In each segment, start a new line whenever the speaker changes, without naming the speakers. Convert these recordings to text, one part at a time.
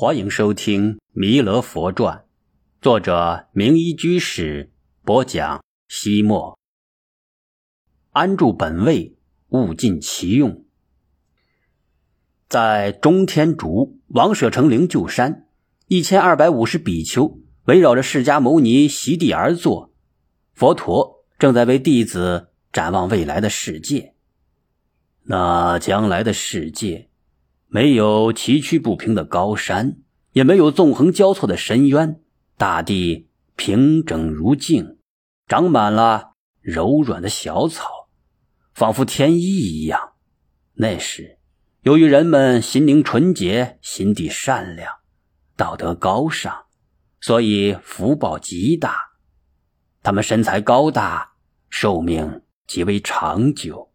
欢迎收听《弥勒佛传》，作者明一居士播讲。西莫，安住本位，物尽其用。在中天竺王舍城灵鹫山，一千二百五十比丘围绕着释迦牟尼席地而坐，佛陀正在为弟子展望未来的世界。那将来的世界。没有崎岖不平的高山，也没有纵横交错的深渊，大地平整如镜，长满了柔软的小草，仿佛天衣一样。那时，由于人们心灵纯洁，心地善良，道德高尚，所以福报极大。他们身材高大，寿命极为长久，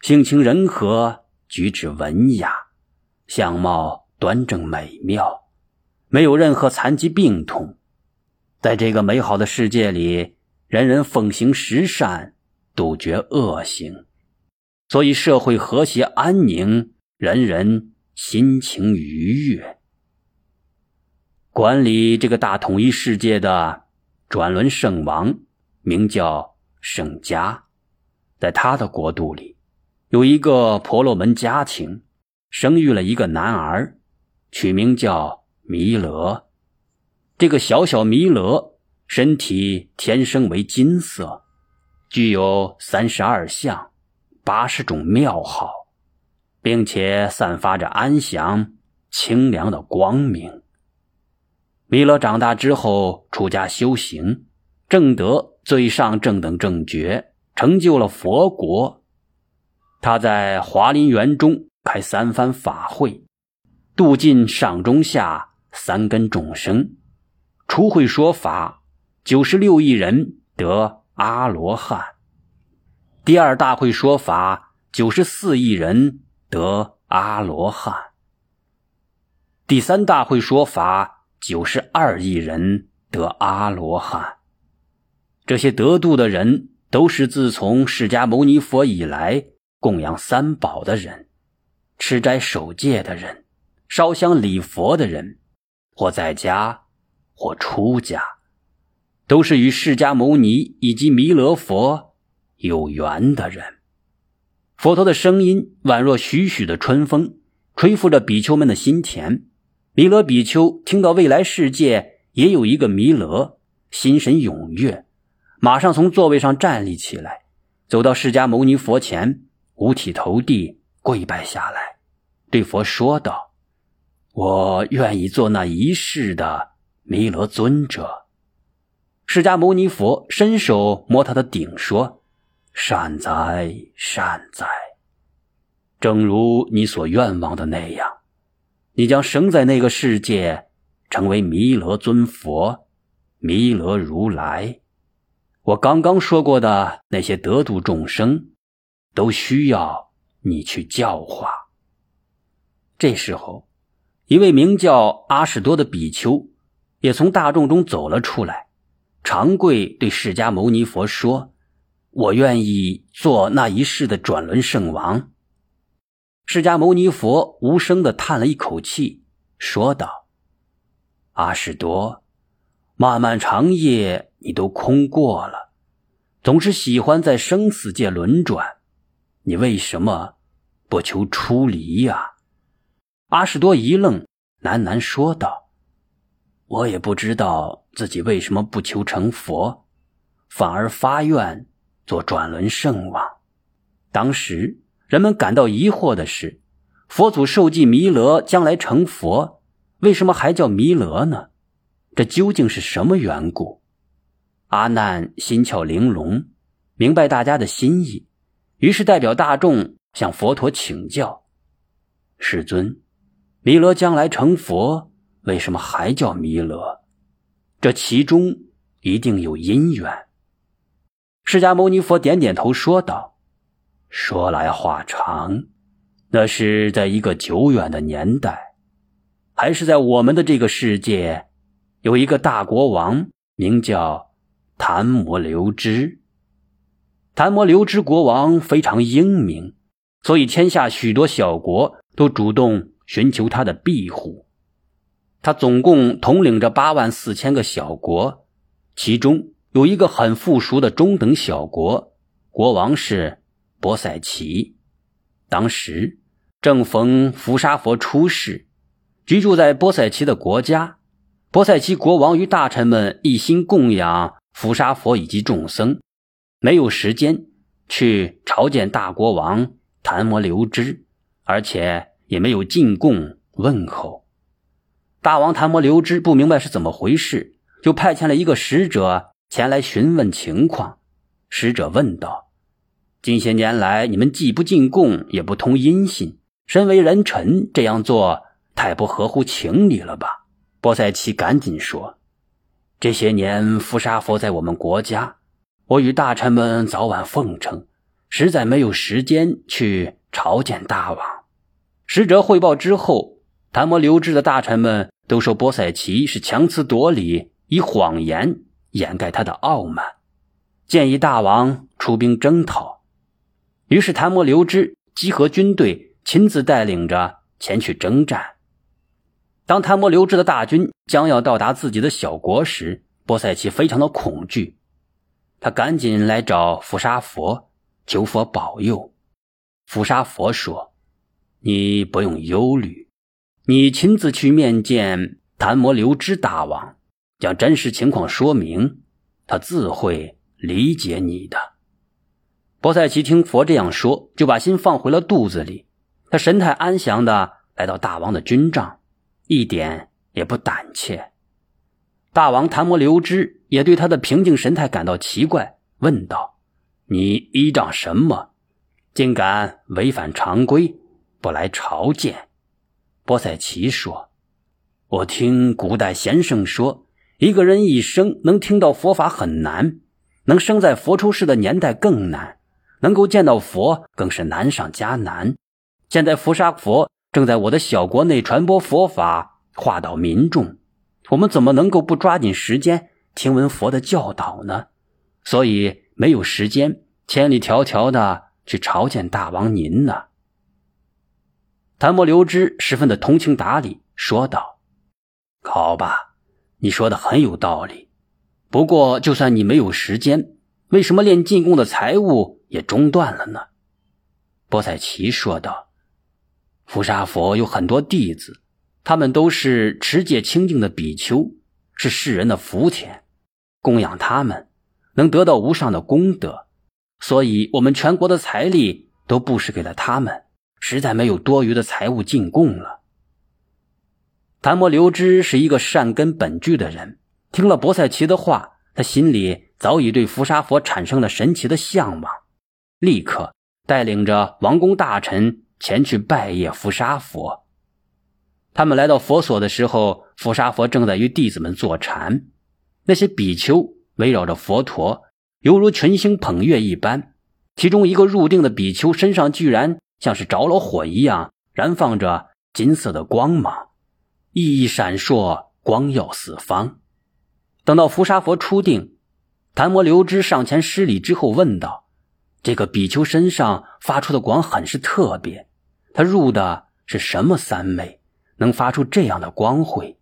性情仁和。举止文雅，相貌端正美妙，没有任何残疾病痛。在这个美好的世界里，人人奉行十善，杜绝恶行，所以社会和谐安宁，人人心情愉悦。管理这个大统一世界的转轮圣王名叫圣迦，在他的国度里。有一个婆罗门家庭，生育了一个男儿，取名叫弥勒。这个小小弥勒身体天生为金色，具有三十二相、八十种妙好，并且散发着安详清凉的光明。弥勒长大之后出家修行，正得最上正等正觉，成就了佛国。他在华林园中开三番法会，度尽上中下三根众生，初会说法，九十六亿人得阿罗汉；第二大会说法，九十四亿人得阿罗汉；第三大会说法，九十二亿人得阿罗汉。这些得度的人，都是自从释迦牟尼佛以来。供养三宝的人，吃斋守戒的人，烧香礼佛的人，或在家，或出家，都是与释迦牟尼以及弥勒佛有缘的人。佛陀的声音宛若徐徐的春风，吹拂着比丘们的心田。弥勒比丘听到未来世界也有一个弥勒，心神踊跃，马上从座位上站立起来，走到释迦牟尼佛前。五体投地跪拜下来，对佛说道：“我愿意做那一世的弥勒尊者。”释迦牟尼佛伸手摸他的顶，说：“善哉，善哉！正如你所愿望的那样，你将生在那个世界，成为弥勒尊佛、弥勒如来。我刚刚说过的那些得度众生。”都需要你去教化。这时候，一位名叫阿史多的比丘也从大众中走了出来，长跪对释迦牟尼佛说：“我愿意做那一世的转轮圣王。”释迦牟尼佛无声的叹了一口气，说道：“阿史多，漫漫长夜你都空过了，总是喜欢在生死界轮转。”你为什么不求出离呀？阿史多一愣，喃喃说道：“我也不知道自己为什么不求成佛，反而发愿做转轮圣王。当时人们感到疑惑的是，佛祖受记弥勒将来成佛，为什么还叫弥勒呢？这究竟是什么缘故？”阿难心窍玲珑，明白大家的心意。于是代表大众向佛陀请教：“世尊，弥勒将来成佛，为什么还叫弥勒？这其中一定有因缘。”释迦牟尼佛点点头说道：“说来话长，那是在一个久远的年代，还是在我们的这个世界，有一个大国王，名叫昙摩留支。”昙摩留支国王非常英明，所以天下许多小国都主动寻求他的庇护。他总共统领着八万四千个小国，其中有一个很富庶的中等小国，国王是波塞奇。当时正逢伏沙佛出世，居住在波塞奇的国家。波塞奇国王与大臣们一心供养伏沙佛以及众僧，没有时间去朝见大国王檀摩留支，而且也没有进贡问候。大王檀摩留支不明白是怎么回事，就派遣了一个使者前来询问情况。使者问道：“近些年来，你们既不进贡，也不通音信，身为人臣这样做，太不合乎情理了吧？”波塞奇赶紧说：“这些年，伏沙佛在我们国家，我与大臣们早晚奉承，实在没有时间去朝见大王。”使者汇报之后，谭摩留置的大臣们都说波塞奇是强词夺理，以谎言掩盖他的傲慢，建议大王出兵征讨。于是，谭摩留之集合军队，亲自带领着前去征战。当谭摩留支的大军将要到达自己的小国时，波塞奇非常的恐惧，他赶紧来找伏沙佛，求佛保佑。伏沙佛说：“你不用忧虑，你亲自去面见谭摩留支大王，将真实情况说明，他自会理解你的。”波塞奇听佛这样说，就把心放回了肚子里，他神态安详的来到大王的军帐。一点也不胆怯。大王谭摩留支也对他的平静神态感到奇怪，问道：“你依仗什么，竟敢违反常规，不来朝见？”波塞奇说：“我听古代贤圣说，一个人一生能听到佛法很难，能生在佛出世的年代更难，能够见到佛更是难上加难。现在伏沙佛。”正在我的小国内传播佛法，化导民众，我们怎么能够不抓紧时间听闻佛的教导呢？所以没有时间千里迢迢的去朝见大王您呢。谭摩留支十分的通情达理，说道：“好吧，你说的很有道理。不过，就算你没有时间，为什么练进贡的财物也中断了呢？”波塞奇说道。伏沙佛有很多弟子，他们都是持戒清净的比丘，是世人的福田，供养他们能得到无上的功德，所以我们全国的财力都布施给了他们，实在没有多余的财物进贡了。谭摩留支是一个善根本具的人，听了博塞奇的话，他心里早已对伏沙佛产生了神奇的向往，立刻带领着王公大臣。前去拜谒伏沙佛。他们来到佛所的时候，伏沙佛正在与弟子们坐禅。那些比丘围绕着佛陀，犹如群星捧月一般。其中一个入定的比丘身上居然像是着了火一样，燃放着金色的光芒，熠熠闪烁，光耀四方。等到伏沙佛出定，檀摩留支上前施礼之后问道：“这个比丘身上发出的光很是特别。”他入的是什么三昧，能发出这样的光辉？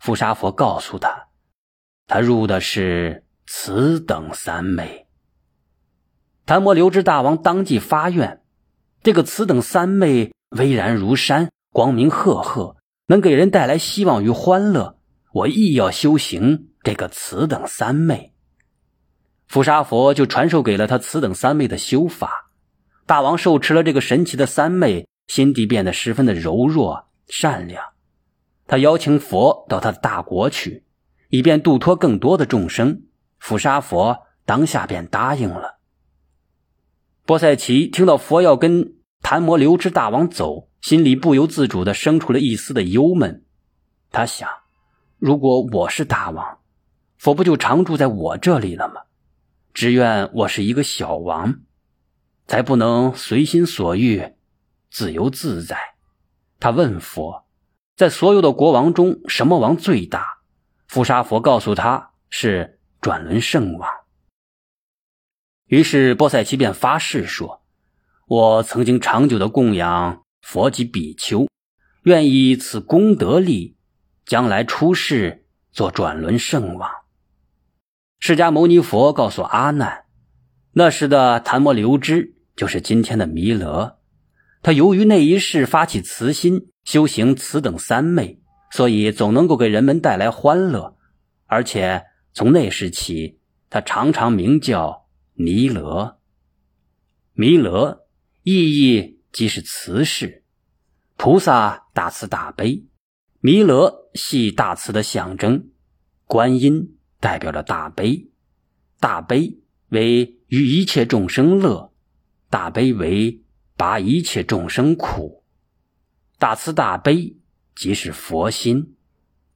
富沙佛告诉他，他入的是此等三昧。檀摩留支大王当即发愿：这个此等三昧巍然如山，光明赫赫，能给人带来希望与欢乐。我亦要修行这个此等三昧。富沙佛就传授给了他此等三昧的修法。大王受持了这个神奇的三昧。心地变得十分的柔弱善良，他邀请佛到他的大国去，以便度脱更多的众生。伏沙佛当下便答应了。波塞奇听到佛要跟檀摩留支大王走，心里不由自主的生出了一丝的忧闷。他想，如果我是大王，佛不就常住在我这里了吗？只愿我是一个小王，才不能随心所欲。自由自在，他问佛：“在所有的国王中，什么王最大？”伏沙佛告诉他是转轮圣王。于是波塞奇便发誓说：“我曾经长久的供养佛及比丘，愿以此功德力将来出世做转轮圣王。释迦牟尼佛告诉阿难，那时的檀摩流支就是今天的弥勒。他由于那一世发起慈心，修行此等三昧，所以总能够给人们带来欢乐。而且从那时起，他常常名叫弥勒。弥勒意义即是慈氏，菩萨大慈大悲，弥勒系大慈的象征，观音代表着大悲，大悲为与一切众生乐，大悲为。拔一切众生苦，大慈大悲即是佛心。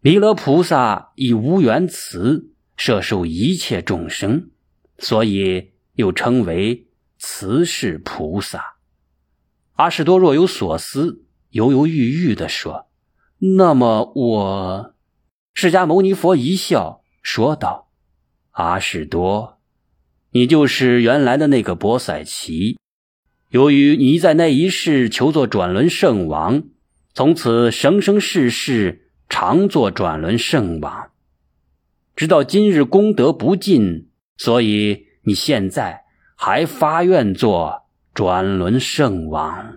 弥勒菩萨以无缘慈摄受一切众生，所以又称为慈氏菩萨。阿史多若有所思，犹犹豫豫地说：“那么我……”释迦牟尼佛一笑说道：“阿史多，你就是原来的那个波塞奇。”由于你在那一世求做转轮圣王，从此生生世世常做转轮圣王，直到今日功德不尽，所以你现在还发愿做转轮圣王。